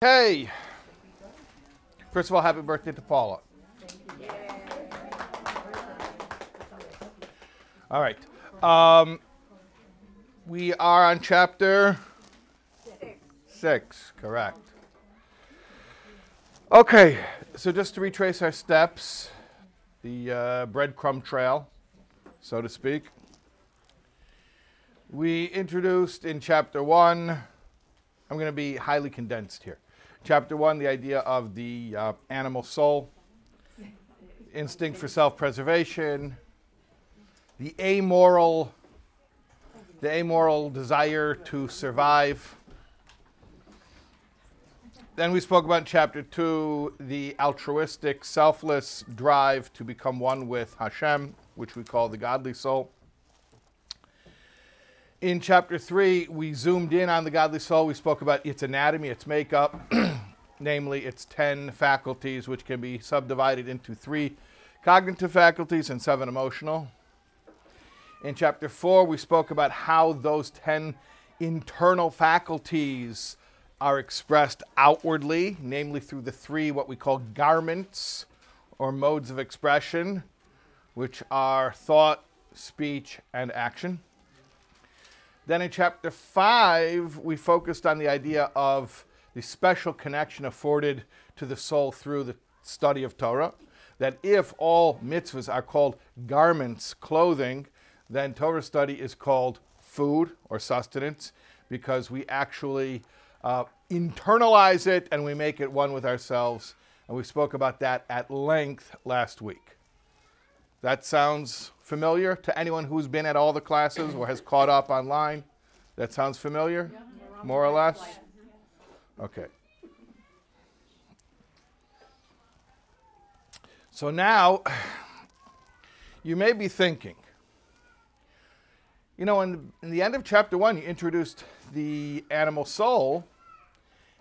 Hey! First of all, happy birthday to Paula. All right. Um, we are on chapter six, six, correct. Okay, so just to retrace our steps, the uh, breadcrumb trail, so to speak. We introduced in chapter one, I'm going to be highly condensed here. Chapter one, the idea of the uh, animal soul, instinct for self preservation, the amoral, the amoral desire to survive. Then we spoke about in chapter two the altruistic, selfless drive to become one with Hashem, which we call the godly soul. In chapter three, we zoomed in on the godly soul. We spoke about its anatomy, its makeup, namely its 10 faculties, which can be subdivided into three cognitive faculties and seven emotional. In chapter four, we spoke about how those 10 internal faculties are expressed outwardly, namely through the three what we call garments or modes of expression, which are thought, speech, and action. Then in chapter 5, we focused on the idea of the special connection afforded to the soul through the study of Torah. That if all mitzvahs are called garments, clothing, then Torah study is called food or sustenance because we actually uh, internalize it and we make it one with ourselves. And we spoke about that at length last week. That sounds familiar to anyone who's been at all the classes or has caught up online? That sounds familiar? More or less? Okay. So now, you may be thinking, you know, in, in the end of chapter one, you introduced the animal soul,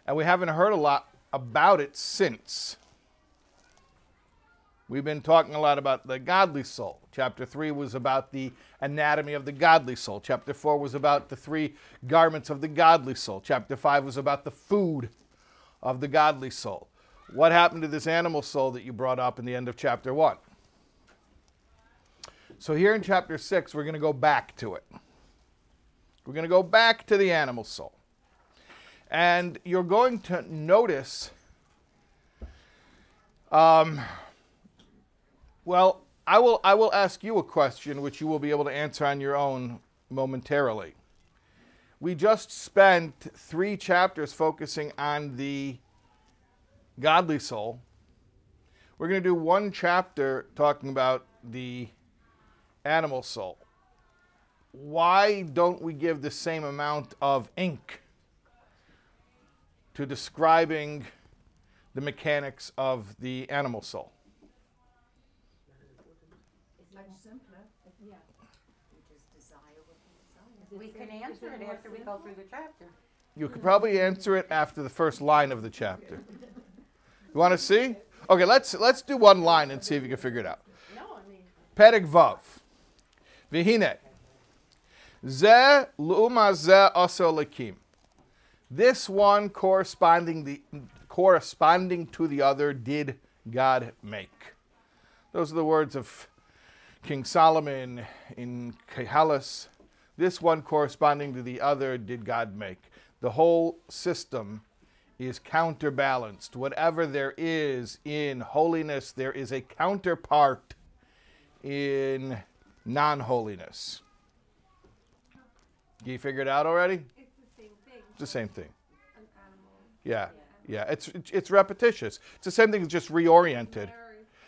and we haven't heard a lot about it since. We've been talking a lot about the godly soul. Chapter 3 was about the anatomy of the godly soul. Chapter 4 was about the three garments of the godly soul. Chapter 5 was about the food of the godly soul. What happened to this animal soul that you brought up in the end of chapter 1? So, here in chapter 6, we're going to go back to it. We're going to go back to the animal soul. And you're going to notice. Um, well, I will, I will ask you a question which you will be able to answer on your own momentarily. We just spent three chapters focusing on the godly soul. We're going to do one chapter talking about the animal soul. Why don't we give the same amount of ink to describing the mechanics of the animal soul? We can answer it after we go through the chapter. You could probably answer it after the first line of the chapter. You want to see? Okay, let's let's do one line and see if you can figure it out. No, I mean. Perek Vav. Vihine. Ze luma ze aso lakim. This one corresponding the corresponding to the other did God make. Those are the words of King Solomon in Koheles. This one corresponding to the other did God make. The whole system is counterbalanced. Whatever there is in holiness, there is a counterpart in non holiness. You figured it out already? It's the same thing. It's the same thing. Yeah, yeah. It's it's repetitious. It's the same thing, it's just reoriented.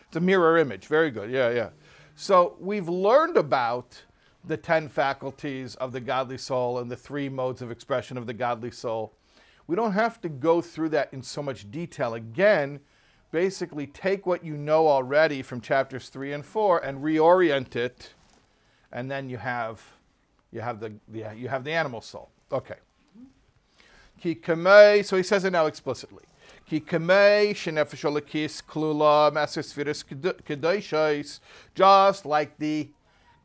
It's a mirror image. Very good. Yeah, yeah. So we've learned about the 10 faculties of the godly soul and the three modes of expression of the godly soul. We don't have to go through that in so much detail. Again, basically take what you know already from chapters 3 and 4 and reorient it and then you have you have the, the you have the animal soul. Okay. So he says it now explicitly. Klula just like the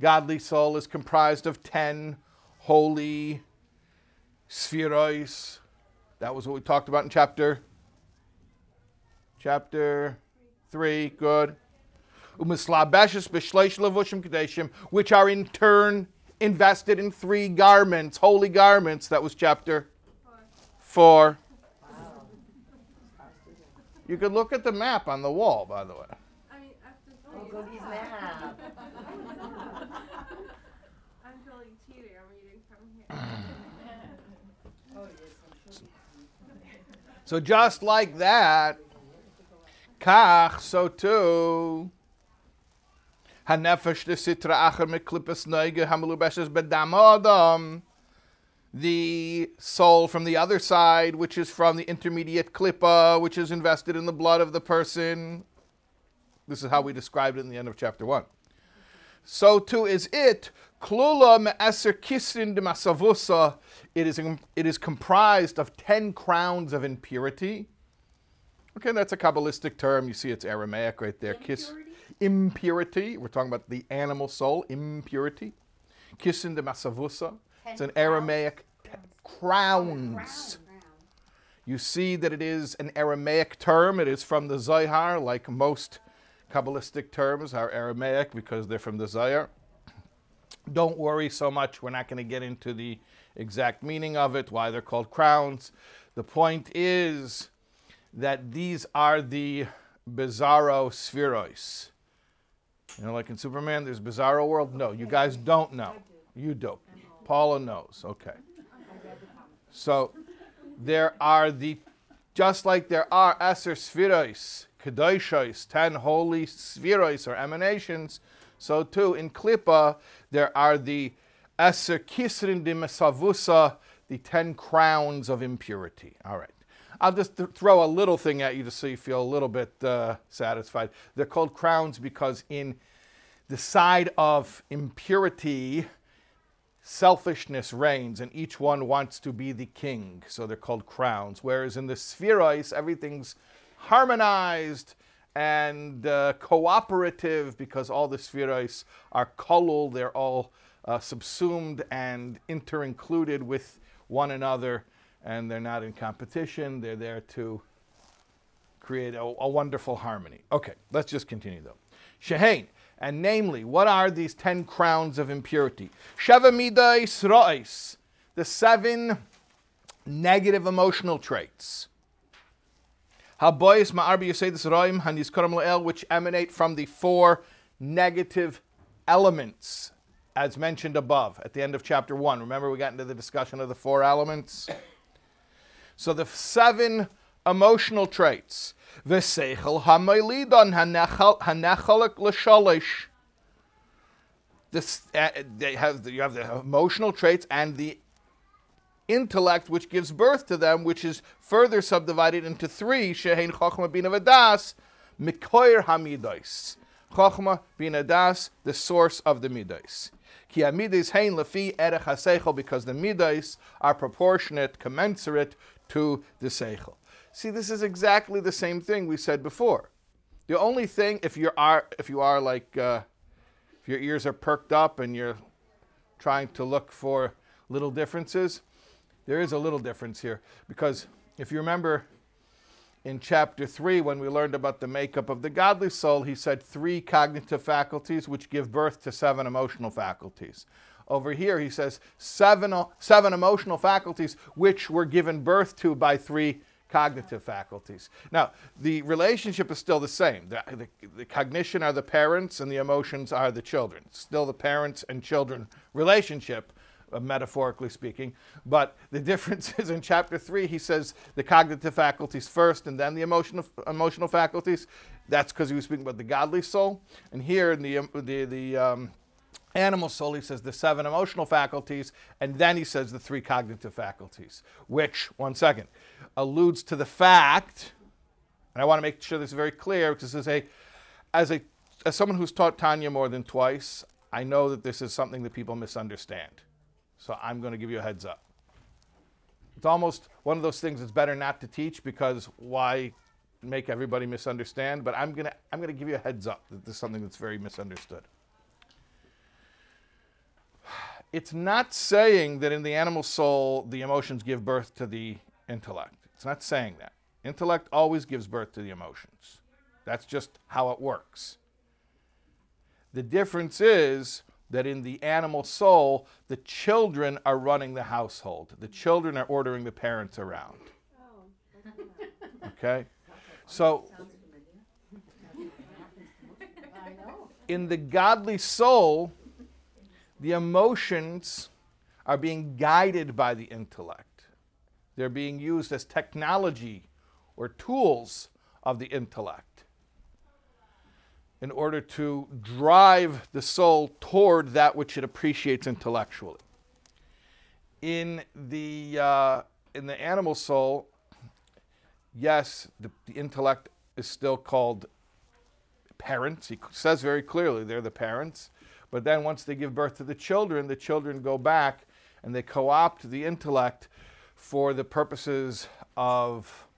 godly soul is comprised of ten holy sefiros. That was what we talked about in chapter Chapter 3, good. Which are in turn invested in three garments, holy garments. That was chapter 4. You could look at the map on the wall, by the way. I mean, after Oh, three. map. I'm feeling cheated. I'm reading from here. So just like that, kach, so too. Hanefesh de sitra acher miklippes neige hamelubeshes bedam adam. The soul from the other side, which is from the intermediate klippa, which is invested in the blood of the person. This is how we described it in the end of chapter 1. So too is it. Klula me'eser kisrin de masavusa. It is, it is comprised of 10 crowns of impurity. Okay, that's a Kabbalistic term. You see it's Aramaic right there. Kiss, impurity. We're talking about the animal soul, impurity. Kissin de masavusa. It's an Aramaic t- crowns. You see that it is an Aramaic term. It is from the Zohar, like most Kabbalistic terms are Aramaic because they're from the Zohar. Don't worry so much. We're not going to get into the exact meaning of it, why they're called crowns. The point is that these are the bizarro sefiros. You know, like in Superman, there's bizarro world. No, you guys don't know. You do. Paula knows. Okay. So there are the, just like there are Aser sefiros, Kedoshos, ten holy spherois or emanations, so too in Klippa there are the Aser Kisrin de Mesavusa, the ten crowns of impurity. All right. I'll just th- throw a little thing at you to so you feel a little bit uh, satisfied. They're called crowns because in the side of impurity, selfishness reigns, and each one wants to be the king. So they're called crowns. Whereas in the sefiros, everything's harmonized and uh, cooperative because all the sefiros are kolul, they're all uh, subsumed and inter-included with one another, and they're not in competition. They're there to create a, a wonderful harmony. Okay, let's just continue though. Shehain, and namely, what are these ten crowns of impurity? Sheva ra'is, the seven negative emotional traits. Habois ma'arbi la'el, which emanate from the four negative elements, as mentioned above at the end of chapter one. Remember, we got into the discussion of the four elements. So the seven emotional traits. This, uh, they have, you have the emotional traits and the intellect which gives birth to them, which is further subdivided into three. Shehein chokhmah bina v'das, mikoir hamidos. Chokhmah bina das, the source of the midos. Ki hamidos hein lefi erech because the midos are proportionate, commensurate to the seichel. See, this is exactly the same thing we said before. The only thing, if you are, if you are like, uh, if your ears are perked up and you're trying to look for little differences, there is a little difference here because if you remember in chapter 3 when we learned about the makeup of the godly soul he said three cognitive faculties which give birth to seven emotional faculties over here he says seven, seven emotional faculties which were given birth to by three cognitive faculties now the relationship is still the same the, the, the cognition are the parents and the emotions are the children still the parents and children relationship uh, metaphorically speaking. But the difference is in chapter three, he says the cognitive faculties first and then the emotional, emotional faculties. That's because he was speaking about the godly soul. And here in the, the, the um, animal soul, he says the seven emotional faculties, and then he says the three cognitive faculties, which, one second, alludes to the fact, and I want to make sure this is very clear because is a, as a, as someone who's taught Tanya more than twice, I know that this is something that people misunderstand. So I'm going to give you a heads up. It's almost one of those things that's better not to teach because why make everybody misunderstand? But I'm going to I'm going to give you a heads up that this is something that's very misunderstood. It's not saying that in the animal soul the emotions give birth to the intellect. It's not saying that. Intellect always gives birth to the emotions. That's just how it works. The difference is that in the animal soul, the children are running the household. The children are ordering the parents around. Oh. Okay? So, in the godly soul, the emotions are being guided by the intellect. They're being used as technology or tools of the intellect in order to drive the soul toward that which it appreciates intellectually. In the, uh, in the animal soul, yes, the, the intellect is still called parents. He says very clearly they're the parents. But then once they give birth to the children, the children go back and they co opt the intellect for the purposes of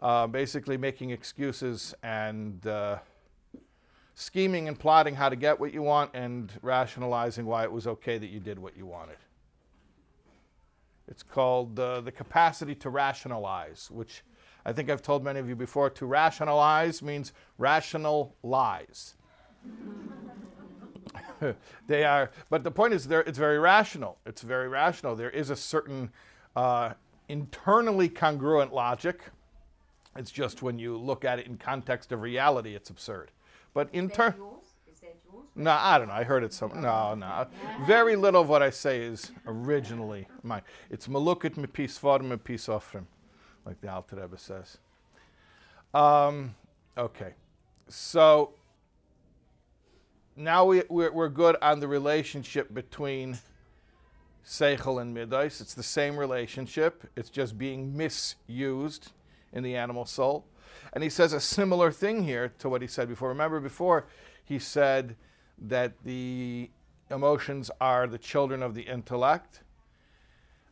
uh, basically making excuses and uh, scheming and plotting how to get what you want and rationalizing why it was okay that you did what you wanted. It's called uh, the capacity to rationalize, which I think I've told many of you before. To rationalize means rational lies. they are, but the point is, there it's very rational. It's very rational. There is a certain uh, internally congruent logic. It's just when you look at it in context of reality, it's absurd. But in turn, Is that yours? no, I don't know. I heard it somewhere. No, no. Very little of what I say is originally mine. It's malukit me peace form and peace offering, like the Alter Rebbe says. Um, okay, so now we, we're, we're good on the relationship between seichel and midas. It's the same relationship. It's just being misused in the animal soul. And he says a similar thing here to what he said before. Remember, before he said that the emotions are the children of the intellect.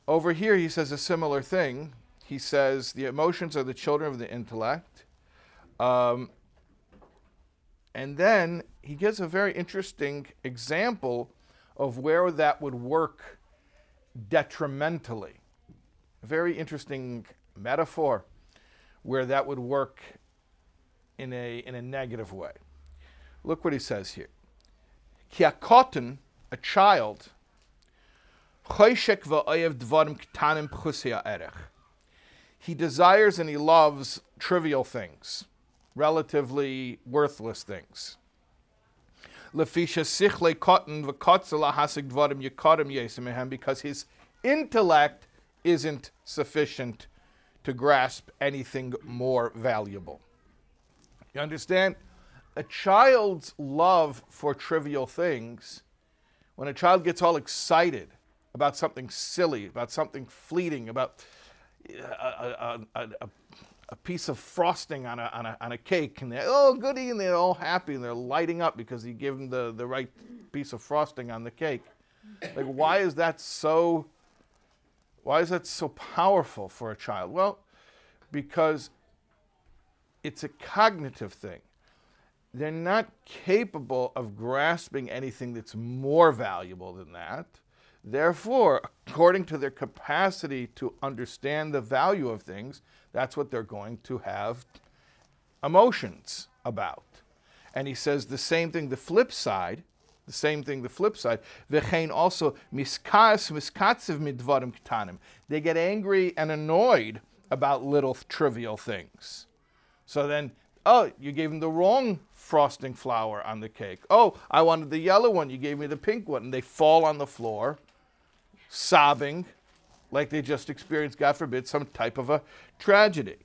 Over here, he says a similar thing. He says the emotions are the children of the intellect. Um, and then he gives a very interesting example of where that would work detrimentally. A very interesting metaphor where that would work in a, in a negative way. Look what he says here. Ki a child. He desires and he loves trivial things, relatively worthless things. Because his intellect isn't sufficient to grasp anything more valuable. You understand? A child's love for trivial things, when a child gets all excited about something silly, about something fleeting, about a, a, a, a, a piece of frosting on a, on, a, on a cake, and they're, oh, goody, and they're all happy, and they're lighting up because you give them the, the right piece of frosting on the cake. Like, why is that so why is that so powerful for a child? Well, because it's a cognitive thing. They're not capable of grasping anything that's more valuable than that. Therefore, according to their capacity to understand the value of things, that's what they're going to have emotions about. And he says the same thing, the flip side, the same thing, the flip side. V'chein also miskas midvarim. They get angry and annoyed about little trivial things. So then, oh, you gave them the wrong frosting flour on the cake. Oh, I wanted the yellow one. You gave me the pink one. And they fall on the floor, sobbing, like they just experienced, God forbid, some type of a tragedy.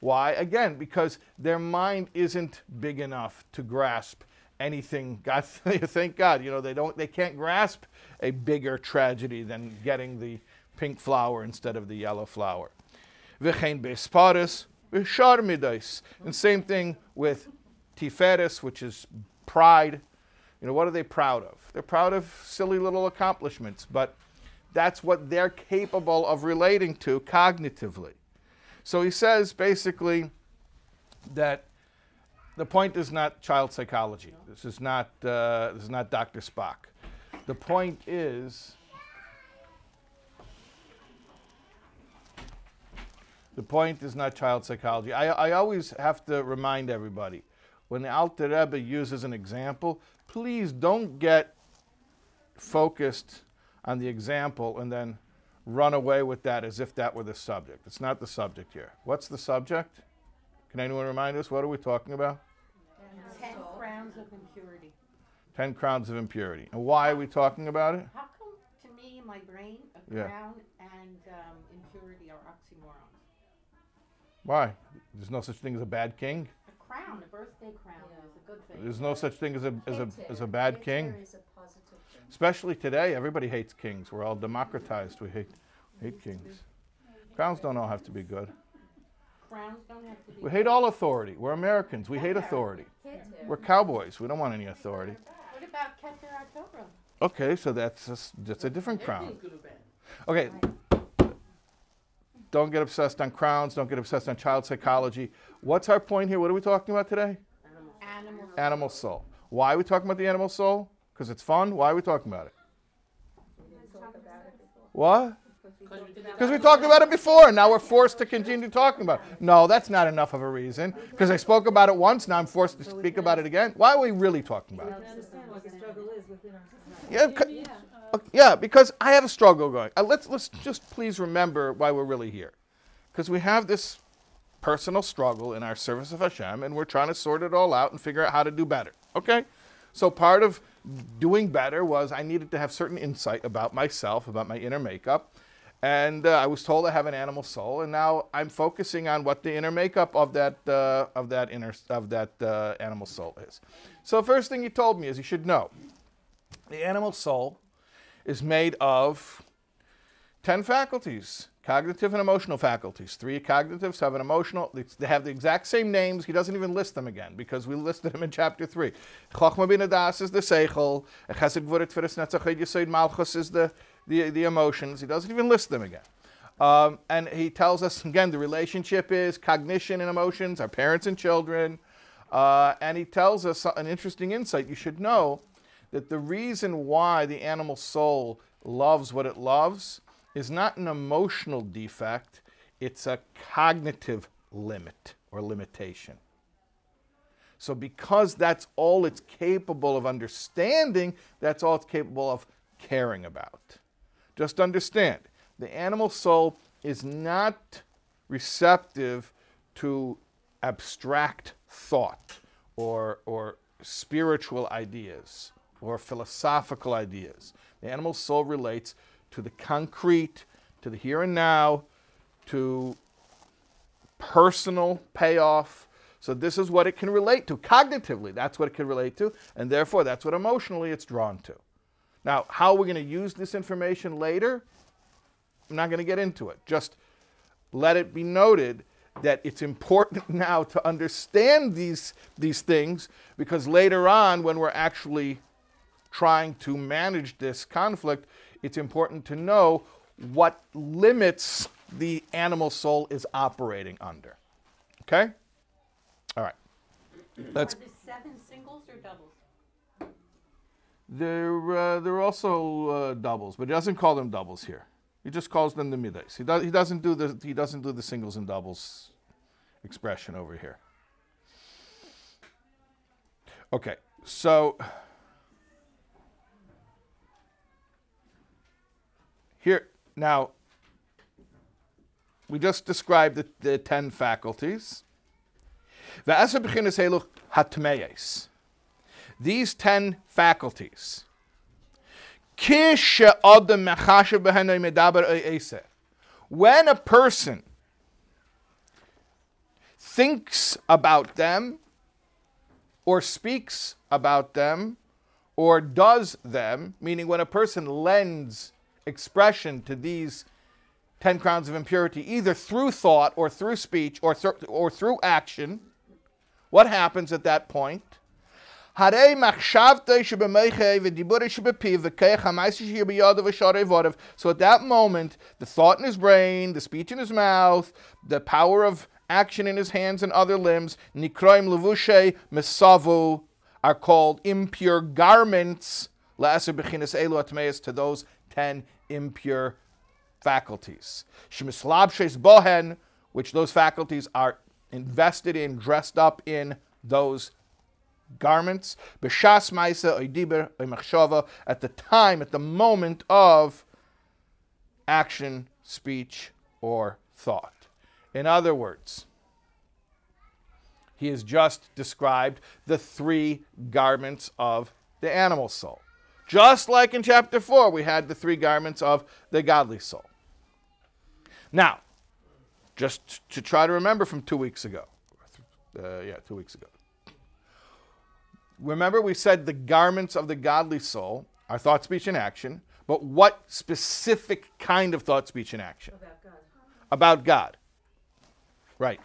Why? Again, because their mind isn't big enough to grasp anything. God, thank God, you know they don't, they can't grasp a bigger tragedy than getting the pink flower instead of the yellow flower. V'chein besparis v'shar midais. And same thing with tiferes, which is pride. You know, what are they proud of? They're proud of silly little accomplishments, but that's what they're capable of relating to cognitively. So he says basically that the point is not child psychology. This is not uh, this is not Dr. Spock. The point is The point is not child psychology. I, I always have to remind everybody when the Alter Rebbe uses an example, please don't get focused on the example and then run away with that as if that were the subject. It's not the subject here. What's the subject? Can anyone remind us? What are we talking about? Ten crowns of impurity. Ten crowns of impurity. And why are we talking about it? How come, to me, in my brain, a Yeah. crown and um, impurity are oxymorons? Why? There's no such thing as a bad king. A crown, a birthday crown, is a good thing. There's no such thing as a as a as a bad king. is a positive thing. Especially today, everybody hates kings. We're all democratized. We hate hate kings. Crowns don't all have to be good. Crowns don't have to be. We hate all authority. We're Americans. We hate authority. We're cowboys. We don't want any authority. What about Keter Arturo? Okay, so that's a, s- that's a different crown. Everything's good or bad. Okay. Don't get obsessed on crowns. Don't get obsessed on child psychology. What's our point here? What are we talking about today? Animal. Animal soul. Why are we talking about the animal soul? Because it's fun. Why are we talking about it? What? Because we talked about it before, and now we're forced to continue talking about it. No, that's not enough of a reason. Because I spoke about it once, now I'm forced to speak about it again. Why are we really talking about it? Yeah, yeah, because I have a struggle going. Uh, let's let's just please remember why we're really here, because we have this personal struggle in our service of Hashem, and we're trying to sort it all out and figure out how to do better. Okay, so part of doing better was I needed to have certain insight about myself, about my inner makeup, and uh, I was told I have an animal soul, and now I'm focusing on what the inner makeup of that uh, of that inner of that uh, animal soul is. So first thing he told me is you should know the animal soul is made of 10 faculties cognitive and emotional faculties. Three cognitive, seven emotional. They- have the exact same names. He doesn't even list them again because we listed them in chapter 3. Chochma bin Adas is the Seichel. Chesed Gvurit Tfiris Netzach Yesod Malchus is the, the, the emotions. He doesn't even list them again. Um, and he tells us again the relationship is cognition and emotions, our parents and children. Uh, and he tells us an interesting insight you should know that the reason why the animal soul loves what it loves is not an emotional defect, it's a cognitive limit or limitation. So, because that's all it's capable of understanding, that's all it's capable of caring about. Just understand the animal soul is not receptive to abstract thought or, or spiritual ideas or philosophical ideas. The animal soul relates to the concrete, to the here and now, to personal payoff. So this is what it can relate to cognitively. That's what it can relate to, and therefore that's what emotionally it's drawn to. Now, how are we're going to use this information later, I'm not going to get into it. Just let it be noted that it's important now to understand these these things because later on when we're actually trying to manage this conflict, it's important to know what limits the animal soul is operating under. Okay? All right. Let's. Are there seven singles or doubles? They're, uh, they're also uh, doubles, but he doesn't call them doubles here. He just calls them the midas. He, does, he, doesn't do the, he doesn't do the singles and doubles expression over here. Okay, so here, now, we just described the, the 10 faculties. These 10 faculties. When a person thinks about them, or speaks about them, or does them, meaning when a person lends expression to these 10 crowns of impurity, either through thought or through speech or, th- or through action, what happens at that point? So at that moment, the thought in his brain, the speech in his mouth, the power of action in his hands and other limbs, nikroim levushe mesavu, are called impure garments, to those 10 impure faculties. Shemislabshes bohen, which those faculties are invested in, dressed up in those garments. B'shas ma'isa oidiber at the time, at the moment of action, speech, or thought. In other words, he has just described the three garments of the animal soul. Just like in chapter 4, we had the three garments of the godly soul. Now, just to try to remember from two weeks ago. Uh, yeah, two weeks ago. Remember, we said the garments of the godly soul are thought, speech, and action. But what specific kind of thought, speech, and action? About God. About God. Right.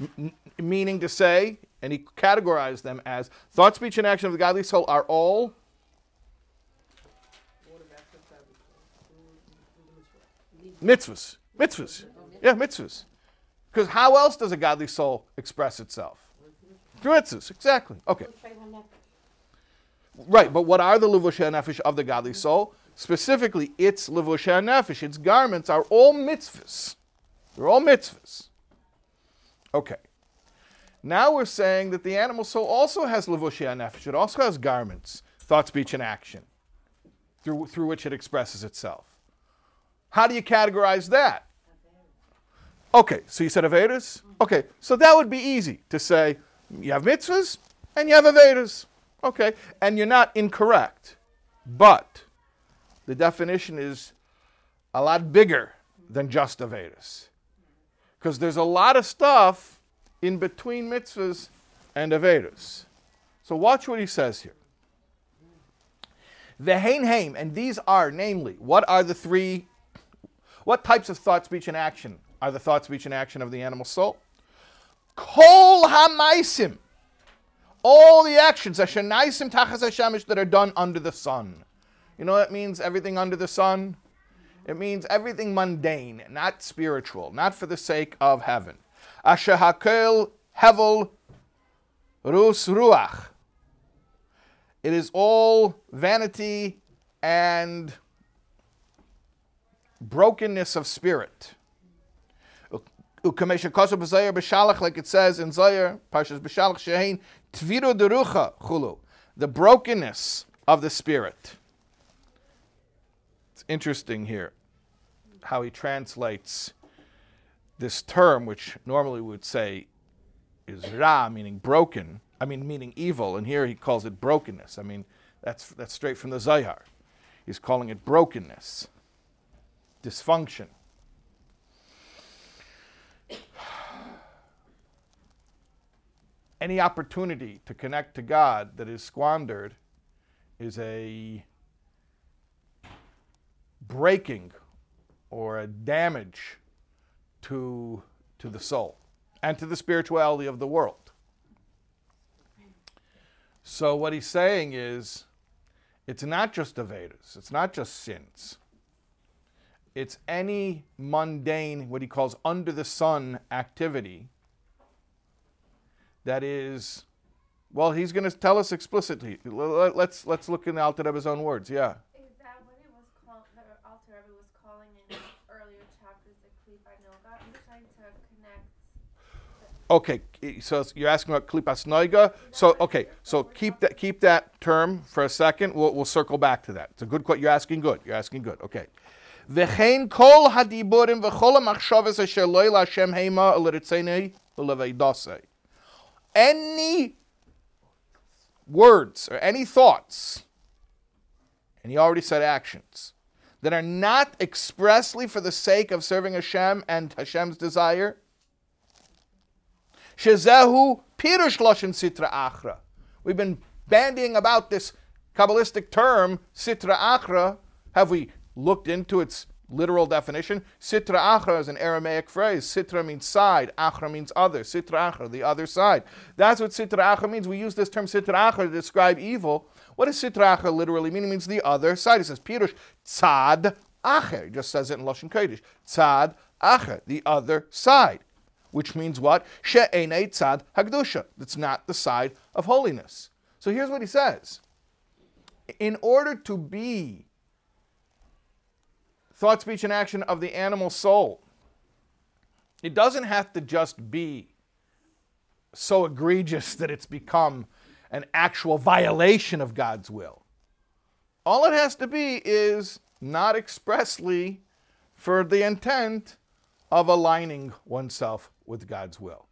M- meaning to say, and he categorized them as thought, speech, and action of the godly soul are all mitzvahs. Mitzvahs. Yeah, mitzvahs. Because how else does a godly soul express itself? Through mitzvahs, exactly. Okay. Right, but what are the levushei nefesh of the godly soul? Specifically, its levushei nefesh, its garments are all mitzvahs. They're all mitzvahs. Okay. Now we're saying that the animal soul also has levushei nefesh. It also has garments, thought, speech, and action, through, through which it expresses itself. How do you categorize that? Okay, so you said Avedas? Okay, so that would be easy to say you have mitzvahs and you have Avedas. Okay, and you're not incorrect. But the definition is a lot bigger than just Avedas. Because there's a lot of stuff in between mitzvahs and Avedas. So watch what he says here. The Hain Haim, and these are, namely, what are the three, what types of thought, speech, and action are the thought, speech, and action of the animal soul? Kol Hamaisim, all the actions, asher naisim tachas hashamish, that are done under the sun. You know what that means, everything under the sun? It means everything mundane, not spiritual, not for the sake of heaven. Asher hakel hevel rus ruach. It is all vanity and brokenness of spirit. Like it says in Zohar, Parshas b'shalach shehein, tviro derucha chulu, the brokenness of the spirit. It's interesting here how he translates this term, which normally we would say is ra, meaning broken. I mean, meaning evil, and here he calls it brokenness. I mean, that's that's straight from the Zohar. He's calling it brokenness, dysfunction. Any opportunity to connect to God that is squandered is a breaking or a damage to, to the soul and to the spirituality of the world. So, what he's saying is it's not just Avedas, it's not just sins. It's any mundane, what he calls under the sun activity that is, well, he's going to tell us explicitly. Let's, let's look in the Alter Rebbe's own words, yeah. Is that what it was? The Alter Rebbe was calling in earlier chapters the Klipa trying to connect. Okay, so you're asking about klipas noiga. So okay, so keep that keep that term for a second. We'll, we'll circle back to that. It's a good question. You're asking good. You're asking good. Okay. Any words or any thoughts, and he already said actions, that are not expressly for the sake of serving Hashem and Hashem's desire, Shezehu Pirush Lashon Sitra Achra. We've been bandying about this Kabbalistic term, Sitra Achra. Have we looked into its literal definition? Sitra Achra is an Aramaic phrase. Sitra means side, Achra means other. Sitra Achra, the other side. That's what Sitra Achra means. We use this term Sitra Achra to describe evil. What does Sitra Achra literally mean? It means the other side. It says Pirush Tzad Acher. It just says it in Lashon Kodesh. Tzad Acher, the other side which means what? She'enei tzad hagdusha. That's not the side of holiness. So here's what he says. In order to be thought, speech, and action of the animal soul, it doesn't have to just be so egregious that it's become an actual violation of God's will. All it has to be is not expressly for the intent of aligning oneself with God's will.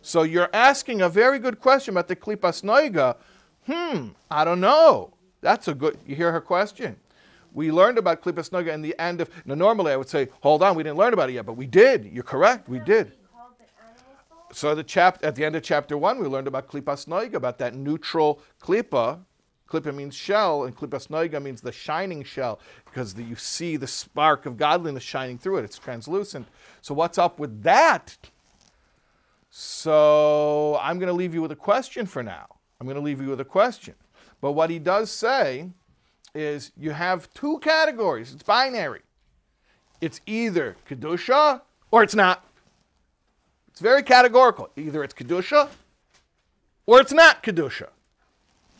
So you're asking a very good question about the klipas noiga. Hmm, I don't know. That's a good. You hear her question. We learned about klipas noiga in the end of. Now, normally I would say, hold on, we didn't learn about it yet, but we did. You're correct. We did. He calls the animal soul. So the chap at the end of chapter one, we learned about klipas noiga, about that neutral klipa. Klipa means shell, and klipas noiga means the shining shell, because the, you see the spark of godliness shining through it. It's translucent. So what's up with that? So I'm going to leave you with a question for now. I'm going to leave you with a question. But what he does say is you have two categories. It's binary. It's either kedusha or it's not. It's very categorical. Either it's kedusha or it's not kedusha.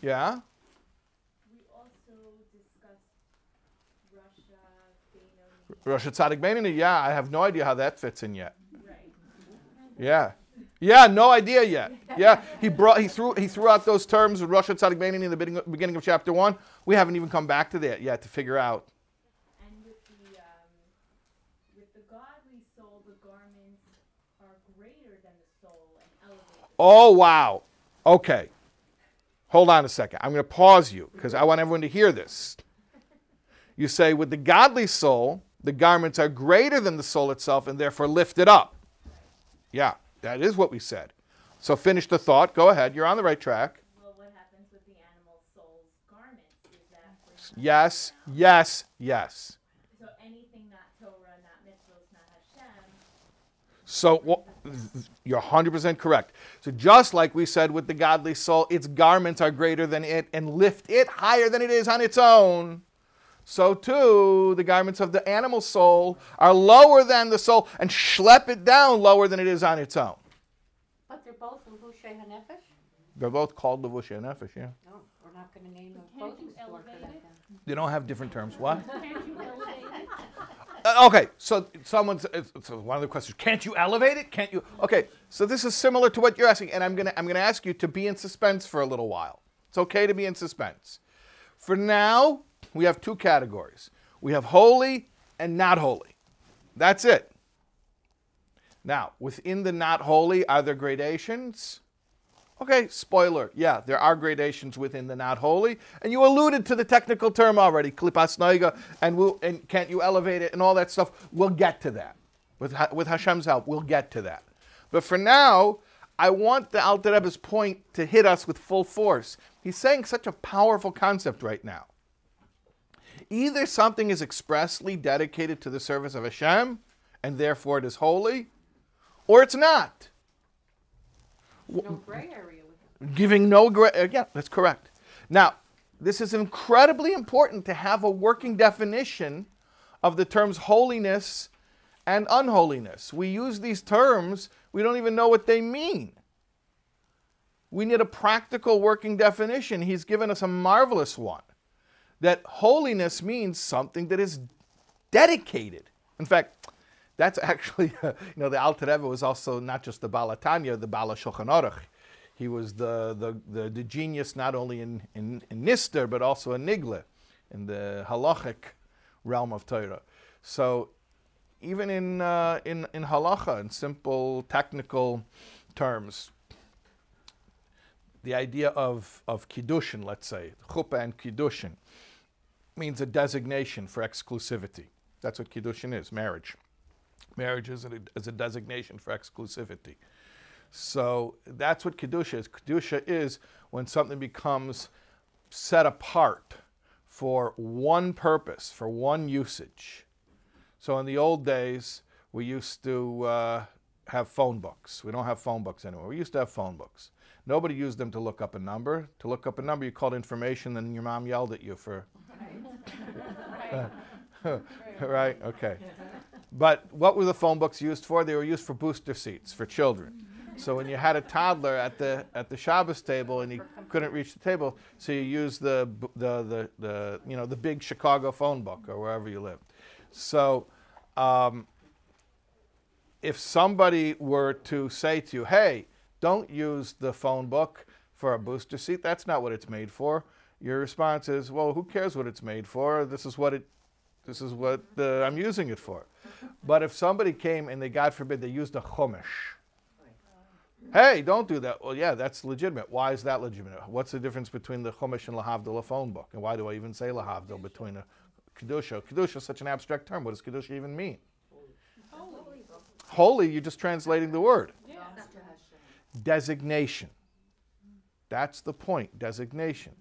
Yeah. We also discussed Rasha, Rosh Tzaddik Beinoni, yeah, I have no idea how that fits in yet. right. Yeah. Yeah, no idea yet. Yeah, he brought he threw he threw out those terms with Rosh Tzaddik Beinoni in the beginning, beginning of chapter one. We haven't even come back to that yet to figure out. And with the um, with the godly soul, the garments are greater than the soul and elevated. Oh wow. Okay. Hold on a second. I'm going to pause you because I want everyone to hear this. You say with the godly soul, the garments are greater than the soul itself and therefore lifted up. Yeah, that is what we said. So finish the thought. Go ahead. You're on the right track. Well, what happens with the animal soul's garments is that Yes, yes, yes. so anything not Torah, not mitzvahs, not Hashem, So wha- you're 100% correct. So just like we said with the godly soul, its garments are greater than it and lift it higher than it is on its own. So too, the garments of the animal soul are lower than the soul and schlep it down lower than it is on its own. But they're both Levushe Hanefesh? They're both called Levushia Nefesh, yeah. No, we're not gonna name a Can't clothing you store for elevate that it? then. They don't have different terms. What? Can't you elevate it? Uh, okay, so someone's uh, so one of the questions: Can't you elevate it? Can't you? Okay, so this is similar to what you're asking, and I'm gonna I'm gonna ask you to be in suspense for a little while. It's okay to be in suspense. For now, we have two categories: we have holy and not holy. That's it. Now, within the not holy, are there gradations? Okay, spoiler. Yeah, there are gradations within the not holy, and you alluded to the technical term already, klipas noiga, and we'll, and can't you elevate it and all that stuff. We'll get to that with with Hashem's help. We'll get to that. But for now, I want the Alter Rebbe's point to hit us with full force. He's saying such a powerful concept right now. Either something is expressly dedicated to the service of Hashem, and therefore it is holy, or it's not No gray area giving no gra- uh, yeah that's correct. Now this is incredibly important to have a working definition of the terms holiness and unholiness. We use these terms we don't even know what they mean. We need a practical working definition. He's given us a marvelous one that holiness means something that is dedicated. In fact that's actually, you know, the Alter Rebbe was also not just the Balatanya, the Bala Shulchan Aruch. He was the, the, the, the genius not only in, in, in Nister, but also in Nigle, in the halachic realm of Torah. So even in, uh, in, in halacha, in simple technical terms, the idea of, of kiddushin, let's say, chuppah and kiddushin, means a designation for exclusivity. That's what kiddushin is, marriage. Marriage is a, designation for exclusivity. So that's what Kedusha is. Kedusha is when something becomes set apart for one purpose, for one usage. So in the old days, we used to uh, have phone books. We don't have phone books anymore. We used to have phone books. Nobody used them to look up a number. To look up a number, you called information, then your mom yelled at you for. right? Okay. But what were the phone books used for? They were used for booster seats for children. So when you had a toddler at the at the Shabbos table and he couldn't reach the table, so you used the the the, the you know the big Chicago phone book or wherever you lived. So um, if somebody were to say to you, hey, don't use the phone book for a booster seat, that's not what it's made for. Your response is, well, who cares what it's made for? This is what it, this is what uh, I'm using it for. But if somebody came and they, God forbid, they used a chumash, hey, don't do that. Well, yeah, that's legitimate. Why is that legitimate? What's the difference between the chumash and lahavdil, a phone book? And why do I even say lahavdil between a kedusha? Kedusha is such an abstract term. What does kedusha even mean? Holy, you're just translating the word. Designation. That's the point, designation.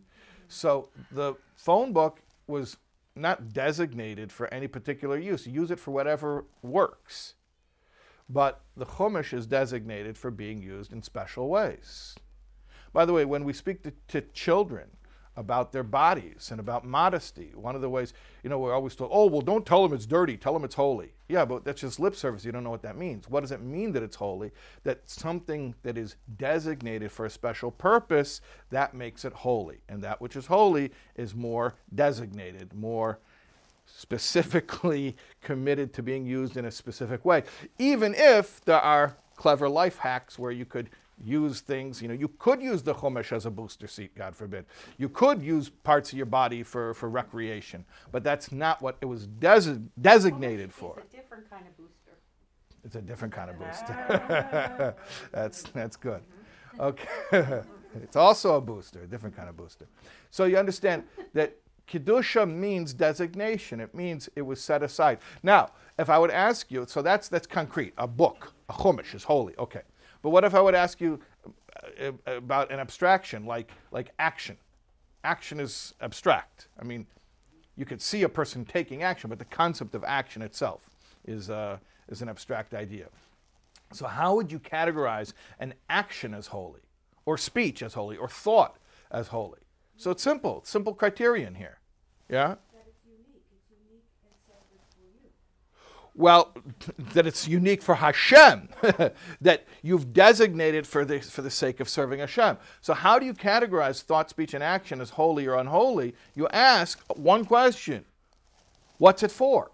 So the phone book was not designated for any particular use. Use it for whatever works. But the Chumash is designated for being used in special ways. By the way, when we speak to, to children about their bodies and about modesty, one of the ways, you know, we're always told, oh, well, don't tell them it's dirty, tell them it's holy. Yeah, but that's just lip service. You don't know what that means. What does it mean that it's holy? That something that is designated for a special purpose, that makes it holy. And that which is holy is more designated, more specifically committed to being used in a specific way. Even if there are clever life hacks where you could use things, you know, you could use the chumash as a booster seat, God forbid. You could use parts of your body for, for recreation, but that's not what it was desi- designated for. It's a different kind of booster. It's a different kind of booster. Ah. that's, that's good. Mm-hmm. Okay. it's also a booster, a different kind of booster. So you understand that Kedusha means designation. It means it was set aside. Now, if I would ask you, so that's, that's concrete. A book, a chumash is holy. Okay. But what if I would ask you uh, about an abstraction like, like action? Action is abstract. I mean, you could see a person taking action, but the concept of action itself is, uh, is an abstract idea. So, how would you categorize an action as holy, or speech as holy, or thought as holy? So, it's simple, simple criterion here. Yeah? Well, that it's unique for Hashem, that you've designated for the, for the sake of serving Hashem. So, how do you categorize thought, speech, and action as holy or unholy? You ask one question What's it for?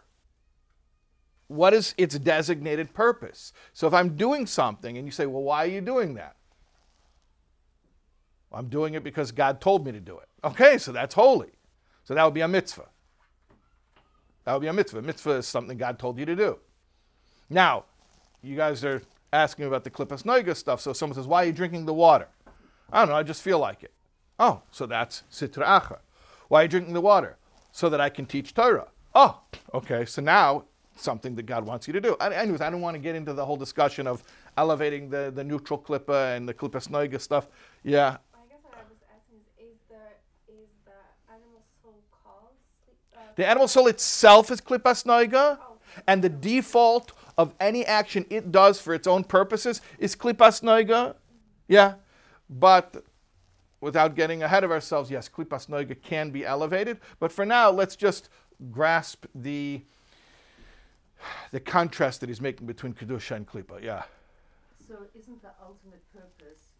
What is its designated purpose? So, if I'm doing something and you say, Well, why are you doing that? I'm doing it because God told me to do it. Okay, so that's holy. So, that would be a mitzvah. That would be a mitzvah. Mitzvah is something God told you to do. Now, you guys are asking about the Klippas Noiga stuff. So someone says, Why are you drinking the water? I don't know, I just feel like it. Oh, so that's Sitra Achra. Why are you drinking the water? So that I can teach Torah. Oh, okay, so now something that God wants you to do. Anyways, I don't want to get into the whole discussion of elevating the, the neutral klippa and the klippas noiga stuff. Yeah, I guess what I was asking is, is the is the animal soul called sleep? Uh, The animal soul itself is klipas noiga, and the default of any action it does for its own purposes is klipas noiga. Yeah, but without getting ahead of ourselves, yes, klipas noiga can be elevated. But for now, let's just grasp the the contrast that he's making between kedusha and klipa. Yeah. So isn't the ultimate purpose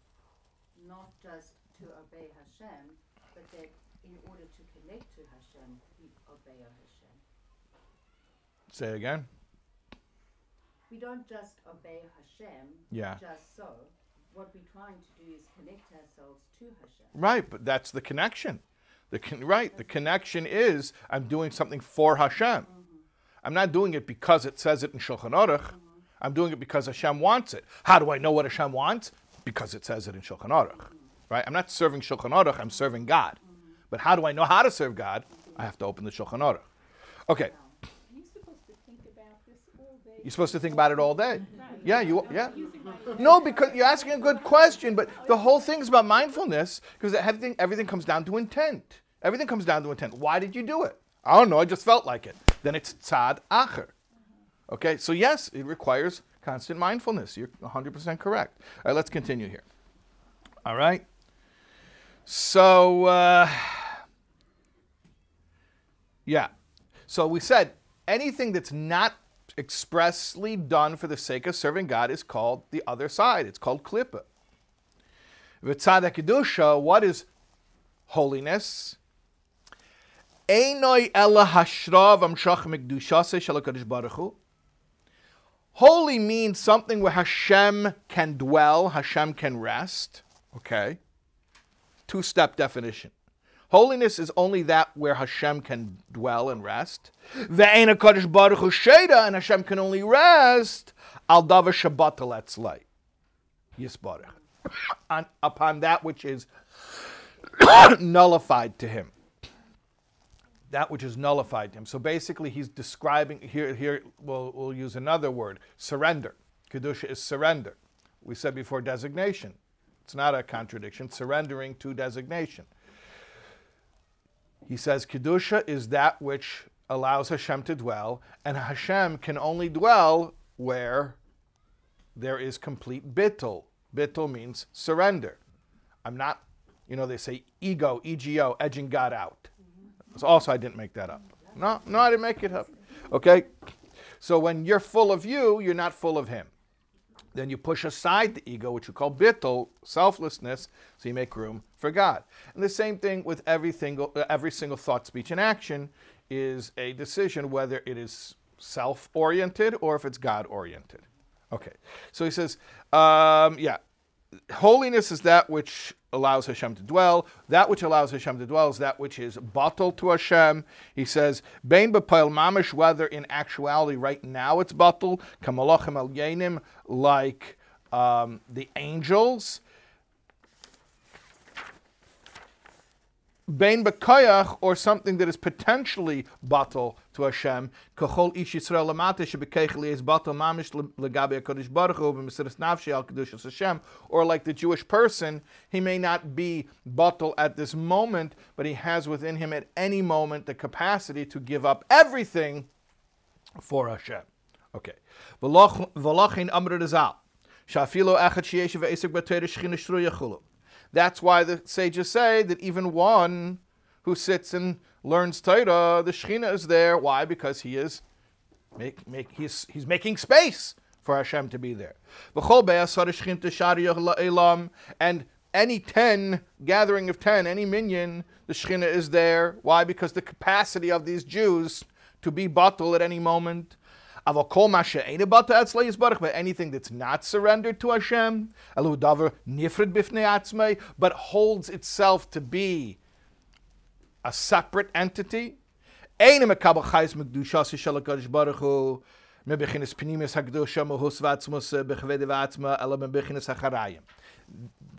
not just to obey Hashem, but that in order to connect to Hashem? Say it again. We don't just obey Hashem Yeah. just so. What we're trying to do is connect ourselves to Hashem. Right, but that's the connection. The con- right, the connection is I'm doing something for Hashem. Mm-hmm. I'm not doing it because it says it in Shulchan Aruch. Mm-hmm. I'm doing it because Hashem wants it. How do I know what Hashem wants? Because it says it in Shulchan Aruch. Mm-hmm. Right? I'm not serving Shulchan Aruch, I'm serving God. But how do I know how to serve God? I have to open the Shulchan Aruch. Okay, You're supposed to think about this all day. you're supposed to think about it all day. Yeah, you yeah. No, because you're asking a good question, but the whole thing is about mindfulness because everything everything comes down to intent. Everything comes down to intent. Why did you do it? I don't know. I just felt like it. Then it's tzad acher. Okay, so yes, it requires constant mindfulness. You're 100% correct. All right, let's continue here. All right. So, uh, yeah. So we said anything that's not expressly done for the sake of serving God is called the other side. It's called klippa. V'tzad kedusha, what is holiness? Einoi ela hashrav amshach mikdushase shel HaKadosh Baruch Holy means something where Hashem can dwell, Hashem can rest. Okay. Two step definition. Holiness is only that where Hashem can dwell and rest. Ve'ena Kadosh Baruch Sheda, and Hashem can only rest al davar Shabbat letzlei. Yisbarach. On- Upon that which is nullified to him. That which is nullified to him. So basically, he's describing here. Here, we'll, we'll use another word: surrender. Kedusha is surrender. We said before designation. It's not a contradiction. Surrendering to designation. He says Kedusha is that which allows Hashem to dwell, and Hashem can only dwell where there is complete bittul. Bittul means surrender. I'm not, you know, they say ego, ego, edging God out. So also, I didn't make that up. No, no, I didn't make it up. Okay? So when you're full of you, you're not full of Him. Then you push aside the ego, which you call bittul, selflessness, so you make room for God. And the same thing with every single, uh, every single thought, speech, and action is a decision whether it is self-oriented or if it's God-oriented. Okay, so he says, um, yeah, holiness is that which allows Hashem to dwell. That which allows Hashem to dwell is that which is batel to Hashem. He says, Bain b'poil mamish, whether in actuality right now it's batel, kamalachim al like um, the angels. Bain b'koyach, or something that is potentially batel to Hashem. Kachol ish lies batel mamish Baruch al Hashem. Or like the Jewish person, he may not be batel at this moment, but he has within him at any moment the capacity to give up everything for Hashem. Okay. V'lochin amr rezal. Shafilo echad sheyesh ve'esek b'teir shechina shru. That's why the sages say that even one who sits and learns Torah, the Shekhinah is there. Why? Because he is make, make, he's, he's making space for Hashem to be there. And any ten gathering of ten, any minyan, the Shekhinah is there. Why? Because the capacity of these Jews to be batal at any moment. But anything that's not surrendered to Hashem, but holds itself to be a separate entity,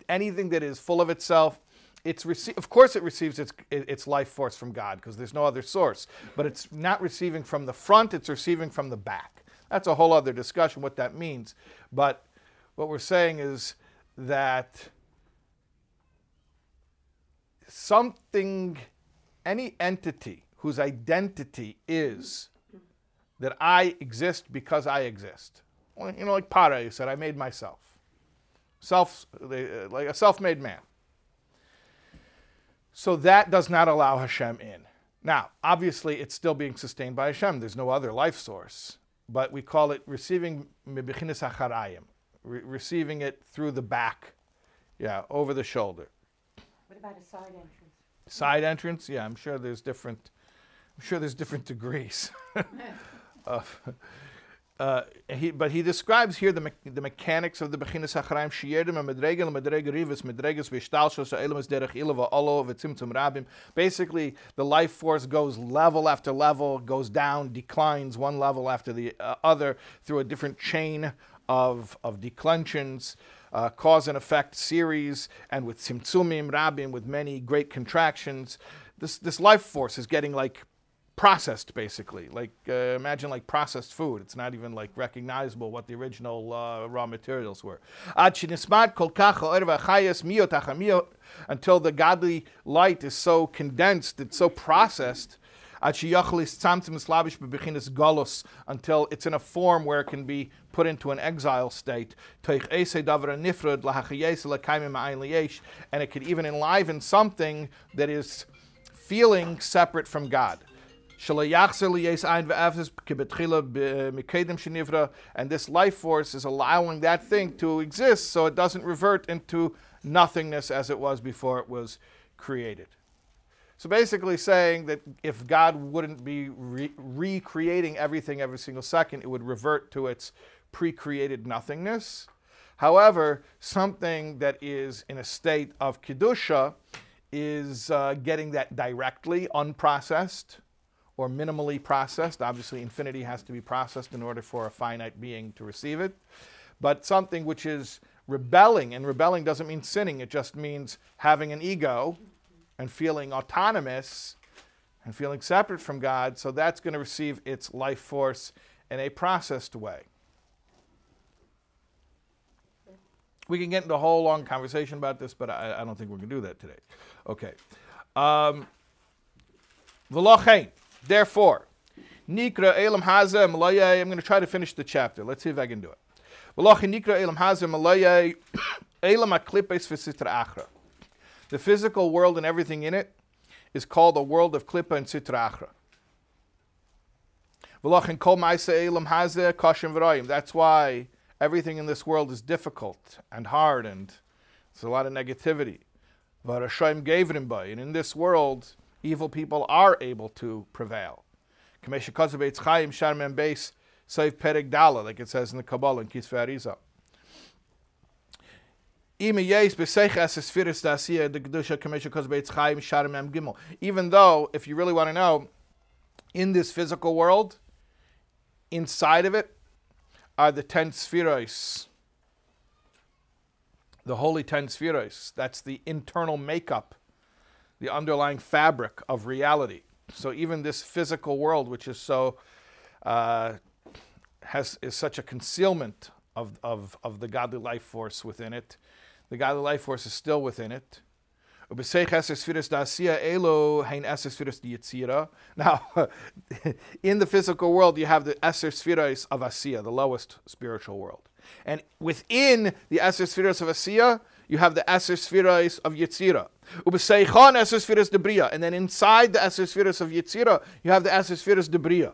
anything that is full of itself it's rece- of course it receives its its life force from God because there's no other source but it's not receiving from the front it's receiving from the back. That's a whole other discussion what that means but what we're saying is that something any entity whose identity is that I exist because I exist. You know like Pharaoh said I made myself. Self uh, like a self-made man so that does not allow Hashem in. Now, obviously, it's still being sustained by Hashem. There's no other life source. But we call it receiving mibichinis acharayim, re- receiving it through the back, yeah, over the shoulder. What about a side entrance? Side entrance, yeah, I'm sure there's different. I'm sure there's different degrees. of, uh, he, but he describes here the, me- the mechanics of the Bechinas Hacharayim Shiyerdim and Medregel and Medrega Rivas, Medregas Vishtalshos, Elemas Derech Ilava Olo, Vitzimtzum Rabim. Basically, the life force goes level after level, goes down, declines one level after the uh, other through a different chain of, of declensions. Uh, cause and effect series, and with Tzimtzumim, Rabim, with many great contractions. This, this life force is getting like processed basically. Like uh, imagine like processed food. It's not even like recognizable what the original uh, raw materials were. Until the godly light is so condensed it's so processed until it's in a form where it can be put into an exile state. And it could even enliven something that is feeling separate from God and this life force is allowing that thing to exist so it doesn't revert into nothingness as it was before it was created. So basically saying that if God wouldn't be re- recreating everything every single second, it would revert to its pre-created nothingness. However, something that is in a state of kedusha is uh, getting that directly unprocessed or minimally processed. Obviously, infinity has to be processed in order for a finite being to receive it. But something which is rebelling, and rebelling doesn't mean sinning, it just means having an ego and feeling autonomous and feeling separate from God. So that's going to receive its life force in a processed way. We can get into a whole long conversation about this, but I, I don't think we're going to do that today. Okay. Um. Therefore, Nikra Elam Haza Malaya. I'm going to try to finish the chapter. Let's see if I can do it. The physical world and everything in it is called the world of Klippa and Sitra Achra. That's why everything in this world is difficult and hard and there's a lot of negativity. And in this world, evil people are able to prevail. Like it says in the Kabbalah in Kisvei Arizal. Even though, if you really want to know, in this physical world, inside of it are the ten sefiros, the holy ten sefiros. That's the internal makeup the underlying fabric of reality. So even this physical world, which is so uh, has is such a concealment of, of, of the godly life force within it, the godly life force is still within it. Now, in the physical world, you have the Eser Spheres of Asiya, the lowest spiritual world. And within the Eser Spheres of Asiya, you have the Spheres of Yetzira. Ubeseichon Spheres de Bria. And then inside the Spheres of Yetzira, you have the Eser Spheres de Bria.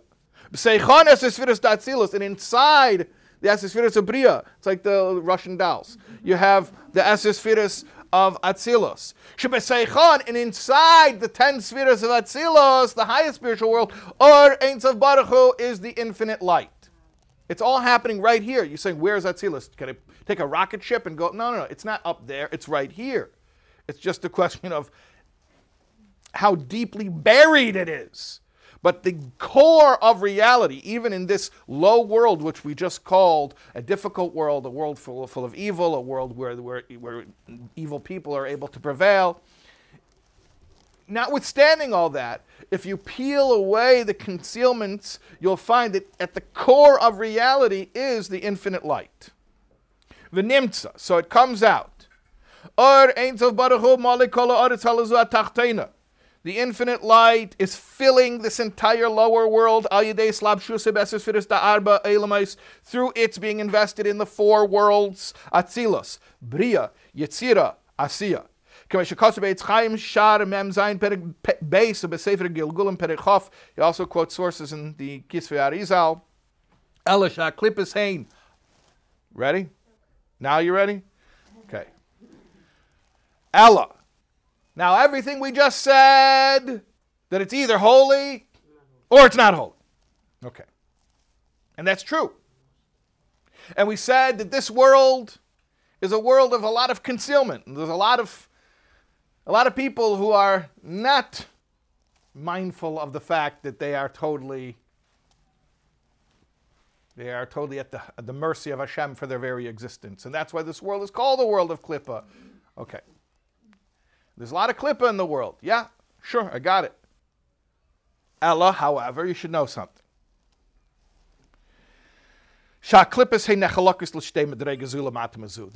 Ubeseichon Eser Spheres. And inside the Eser Spheres of Bria, it's like the Russian dolls. You have the Spheres of Atzilus. Shebeseichon, and inside the ten spheres of Atzilus, the highest spiritual world, or Ein Sof Baruch Hu, is the infinite light. It's all happening right here. You're saying, where's Atzilus? Can I take a rocket ship and go? No, no, no. It's not up there. It's right here. It's just a question of how deeply buried it is. But the core of reality, even in this low world, which we just called a difficult world, a world full, full of evil, a world where, where, where evil people are able to prevail, notwithstanding all that, if you peel away the concealments, you'll find that at the core of reality is the infinite light. The nimtza. So it comes out. The infinite light is filling this entire lower world through its being invested in the four worlds Atzilos, Bria, Yetzira, Asiya. He also quotes sources in the Kisvei Arizal. Elisha Klippus Hain. Ready? Now you ready? Okay. Ella. Now everything we just said that it's either holy or it's not holy. Okay. And that's true. And we said that this world is a world of a lot of concealment. There's a lot of a lot of people who are not mindful of the fact that they are totally they are totally at the, at the mercy of Hashem for their very existence. And that's why this world is called the world of Klippa. Okay. There's a lot of Klippa in the world. Yeah, sure, I got it. Ella, however, you should know something. There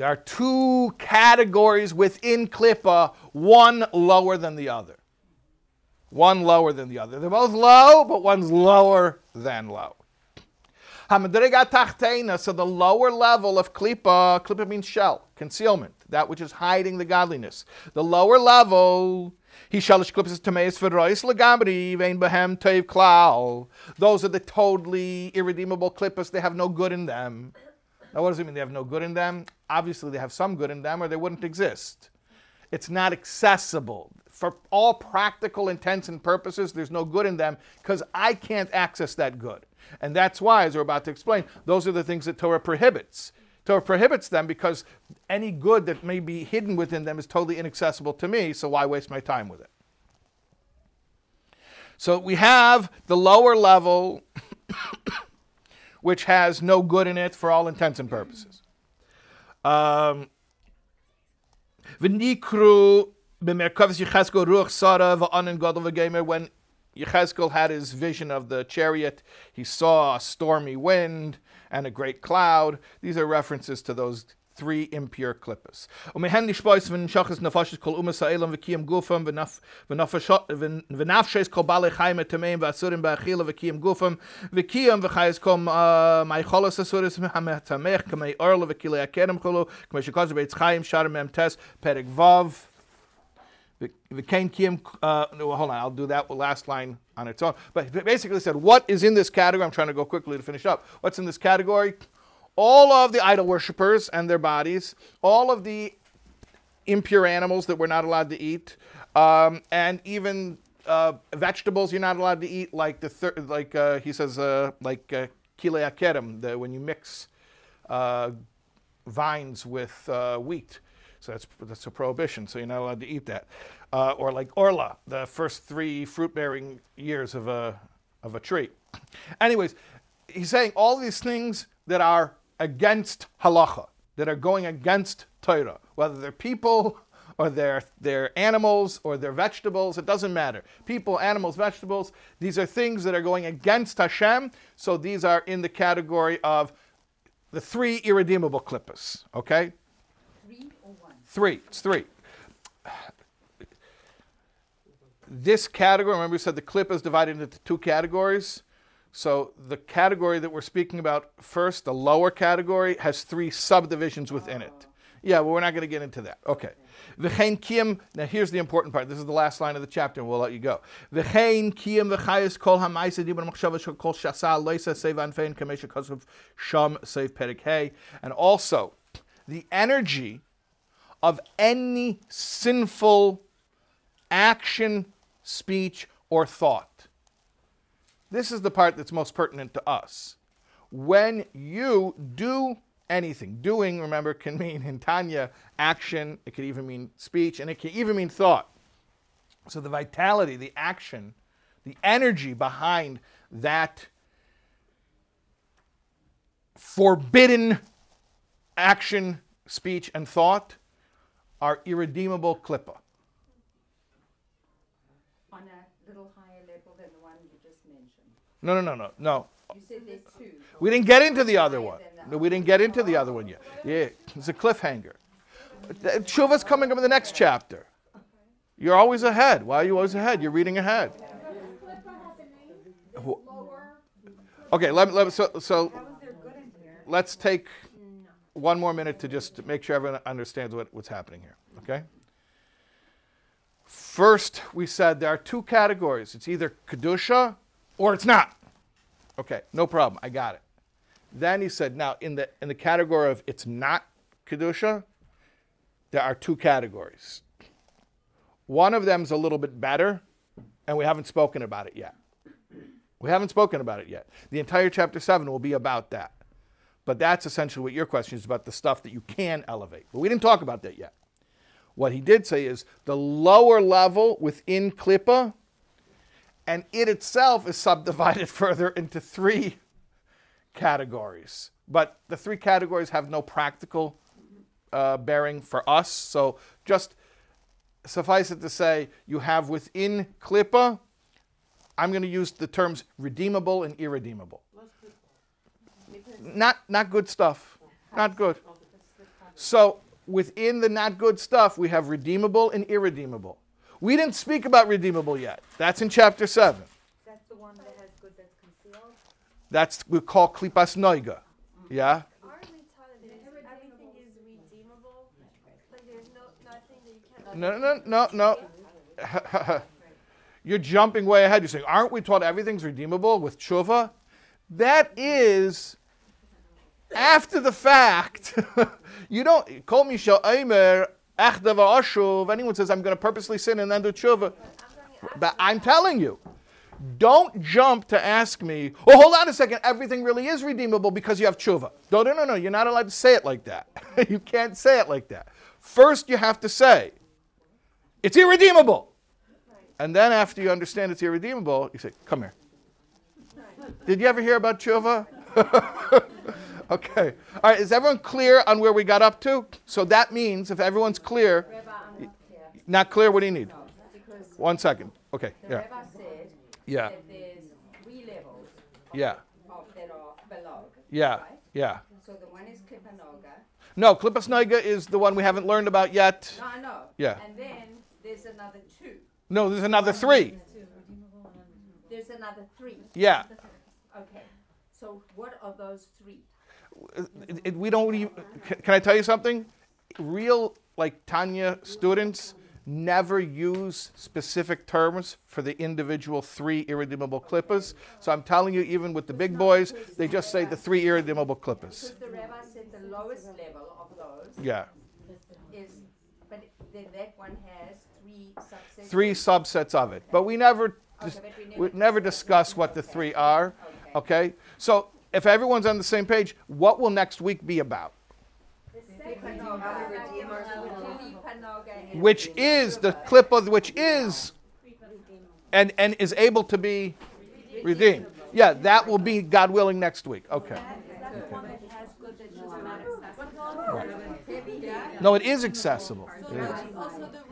are two categories within Klippa, one lower than the other. One lower than the other. They're both low, but one's lower than low. So the lower level of Klippa, Klippa means shell, concealment, that which is hiding the godliness. The lower level those are the totally irredeemable klippas. They have no good in them. Now, what does it mean they have no good in them? Obviously, they have some good in them or they wouldn't exist. It's not accessible. For all practical intents and purposes, there's no good in them because I can't access that good. And that's why, as we're about to explain, those are the things that Torah prohibits. Torah prohibits them because any good that may be hidden within them is totally inaccessible to me, so why waste my time with it? So we have the lower level, which has no good in it for all intents and purposes. Um. When Yechezkel had his vision of the chariot, he saw a stormy wind and a great cloud. These are references to those three impure klippas. Tes perik vav V'kein kiyam, uh, hold on, I'll do that last line on its own. But basically said, what is in this category? I'm trying to go quickly to finish up. What's in this category? all of the idol worshippers and their bodies, all of the impure animals that we're not allowed to eat, um, and even uh, vegetables you're not allowed to eat, like the thir- like uh, he says, uh, like uh, the when you mix uh, vines with uh, wheat. So that's that's a prohibition. So you're not allowed to eat that, uh, or like orla, the first three fruit-bearing years of a of a tree. Anyways, he's saying all these things that are against halacha, that are going against Torah, whether they're people or they're, they're animals or they're vegetables, it doesn't matter. People, animals, vegetables, these are things that are going against Hashem, so these are in the category of the three irredeemable klippas, okay? Three it's three. This category, remember we said the clip is divided into two categories? So the category that we're speaking about first, the lower category, has three subdivisions within it. Yeah, well, we're not going to get into that. Okay. V'chein kiyam. Now here's the important part. This is the last line of the chapter, and we'll let you go. V'chein kiyam v'chayis kol ha'maisa dibur machshava kol shasa loisa save anfein kamesha kasav sham save perik. And also, the energy of any sinful action, speech, or thought. This is the part that's most pertinent to us. When you do anything, doing, remember, can mean in Tanya action, it could even mean speech, and it can even mean thought. So the vitality, the action, the energy behind that forbidden action, speech, and thought are irredeemable klippa. On a little higher level than the one you just mentioned. No, no, no, no, no. You said there's two. We didn't get into the other one. No, we didn't get into the other one yet. Yeah, it's a cliffhanger. Tshuva's coming up in the next chapter. You're always ahead. Why are you always ahead? You're reading ahead. Okay, let me, let me so, so let's take one more minute to just make sure everyone understands what, what's happening here. Okay? First, we said there are two categories. It's either kedusha or it's not. Okay, no problem. I got it. Then he said, now in the in the category of it's not kedusha, there are two categories. One of them is a little bit better, and we haven't spoken about it yet. We haven't spoken about it yet. The entire chapter seven will be about that. But that's essentially what your question is about the stuff that you can elevate. But we didn't talk about that yet. What he did say is the lower level within Klippa, and it itself is subdivided further into three categories. But the three categories have no practical uh, bearing for us. So just suffice it to say, you have within Klippa, I'm going to use the terms redeemable and irredeemable. Not, not good stuff. Not good. So within the not good stuff, we have redeemable and irredeemable. We didn't speak about redeemable yet. That's in chapter 7. That's the one that has good that's concealed. That's we call klipas noiga. Mm-hmm. Yeah? Aren't we taught that everything is redeemable? Like there's nothing that you can't. No, no, no, no. You're jumping way ahead. You're saying, aren't we taught everything's redeemable with tshuva? That is after the fact. you don't call me shal aimer ashuv. Anyone says I'm going to purposely sin and then do tshuva. But I'm telling you, Don't jump to ask me, oh, hold on a second, everything really is redeemable because you have tshuva. No, no, no, no, you're not allowed to say it like that. you can't say it like that. First, you have to say, it's irredeemable. And then, after you understand it's irredeemable, you say, come here. Did you ever hear about tshuva? okay. All right, is everyone clear on where we got up to? So that means if everyone's clear, not clear, not clear, what do you need? because One second. Okay, yeah. Yeah, that there's three levels yeah, of, that are below. yeah, Right? yeah. So the one is Klippanoga. No, Klippas Noiga is the one we haven't learned about yet. No, I know. Yeah. And then there's another two. No, there's another three. There's another three. Yeah. Okay. So what are those three? It- it- we don't even, can, can I tell you something? Real, like Tanya students never use specific terms for the individual three irredeemable klippas. So I'm telling you, even with the big boys, they just say the three irredeemable klippas. Because the rabbi said the lowest level of those Yeah. is, but then that one has three subsets. Three subsets of it. But we never, Okay, but we we never never discuss discuss what the three are. Okay. Okay? So if everyone's on the same page, what will next week be about? Which is the clip of which is and and is able to be redeemed. Yeah, that will be God willing next week. Okay. No, it is accessible. It is.